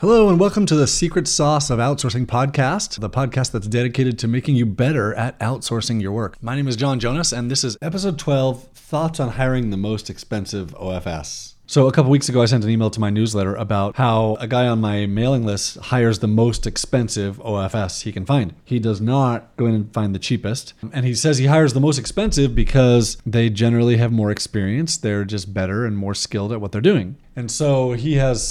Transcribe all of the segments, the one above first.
Hello, and welcome to the Secret Sauce of Outsourcing podcast, the podcast that's dedicated to making you better at outsourcing your work. My name is John Jonas, and this is episode 12 Thoughts on Hiring the Most Expensive OFS. So, a couple weeks ago, I sent an email to my newsletter about how a guy on my mailing list hires the most expensive OFS he can find. He does not go in and find the cheapest. And he says he hires the most expensive because they generally have more experience, they're just better and more skilled at what they're doing. And so he has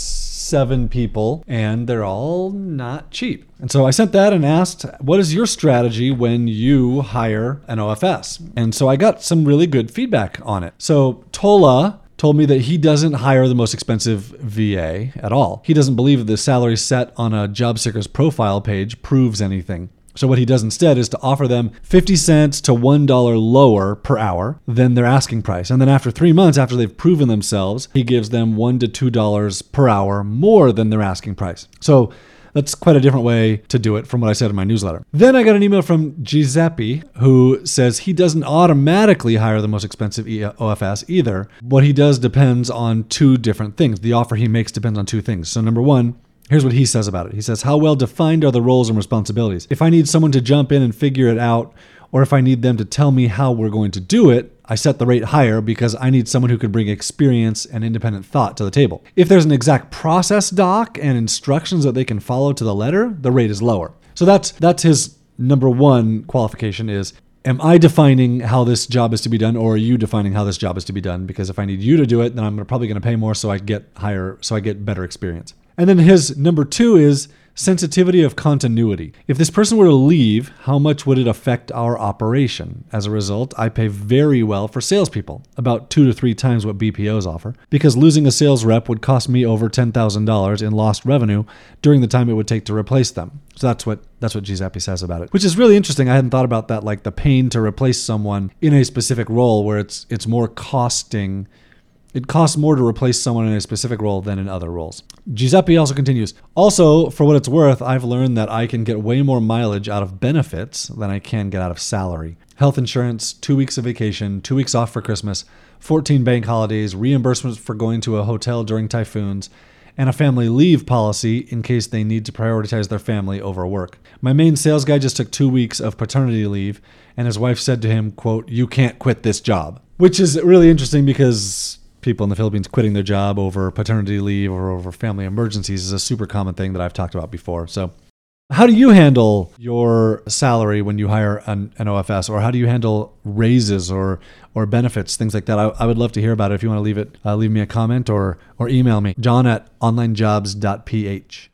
seven people and they're all not cheap. And so I sent that and asked, what is your strategy when you hire an OFS? And so I got some really good feedback on it. So Tola told me that he doesn't hire the most expensive VA at all. He doesn't believe that the salary set on a job seeker's profile page proves anything. So what he does instead is to offer them 50 cents to $1 lower per hour than their asking price. And then after 3 months after they've proven themselves, he gives them 1 to $2 per hour more than their asking price. So that's quite a different way to do it from what I said in my newsletter. Then I got an email from Giuseppe who says he doesn't automatically hire the most expensive OFS either. What he does depends on two different things. The offer he makes depends on two things. So, number one, Here's what he says about it. He says, How well defined are the roles and responsibilities? If I need someone to jump in and figure it out, or if I need them to tell me how we're going to do it, I set the rate higher because I need someone who can bring experience and independent thought to the table. If there's an exact process doc and instructions that they can follow to the letter, the rate is lower. So that's that's his number one qualification is am I defining how this job is to be done or are you defining how this job is to be done? Because if I need you to do it, then I'm probably going to pay more so I get higher so I get better experience. And then his number two is sensitivity of continuity. If this person were to leave, how much would it affect our operation? As a result, I pay very well for salespeople, about two to three times what BPOs offer, because losing a sales rep would cost me over $10,000 in lost revenue during the time it would take to replace them. So that's what that's what Giuseppe says about it, which is really interesting. I hadn't thought about that, like the pain to replace someone in a specific role where it's it's more costing it costs more to replace someone in a specific role than in other roles. Giuseppe also continues Also, for what it's worth, I've learned that I can get way more mileage out of benefits than I can get out of salary. Health insurance, two weeks of vacation, two weeks off for Christmas, 14 bank holidays, reimbursements for going to a hotel during typhoons, and a family leave policy in case they need to prioritize their family over work. My main sales guy just took two weeks of paternity leave, and his wife said to him, quote, You can't quit this job. Which is really interesting because people in the Philippines quitting their job over paternity leave or over family emergencies is a super common thing that I've talked about before. So, how do you handle your salary when you hire an, an OFS, or how do you handle raises or or benefits, things like that? I, I would love to hear about it. If you want to leave it, uh, leave me a comment or or email me, John at onlinejobs.ph.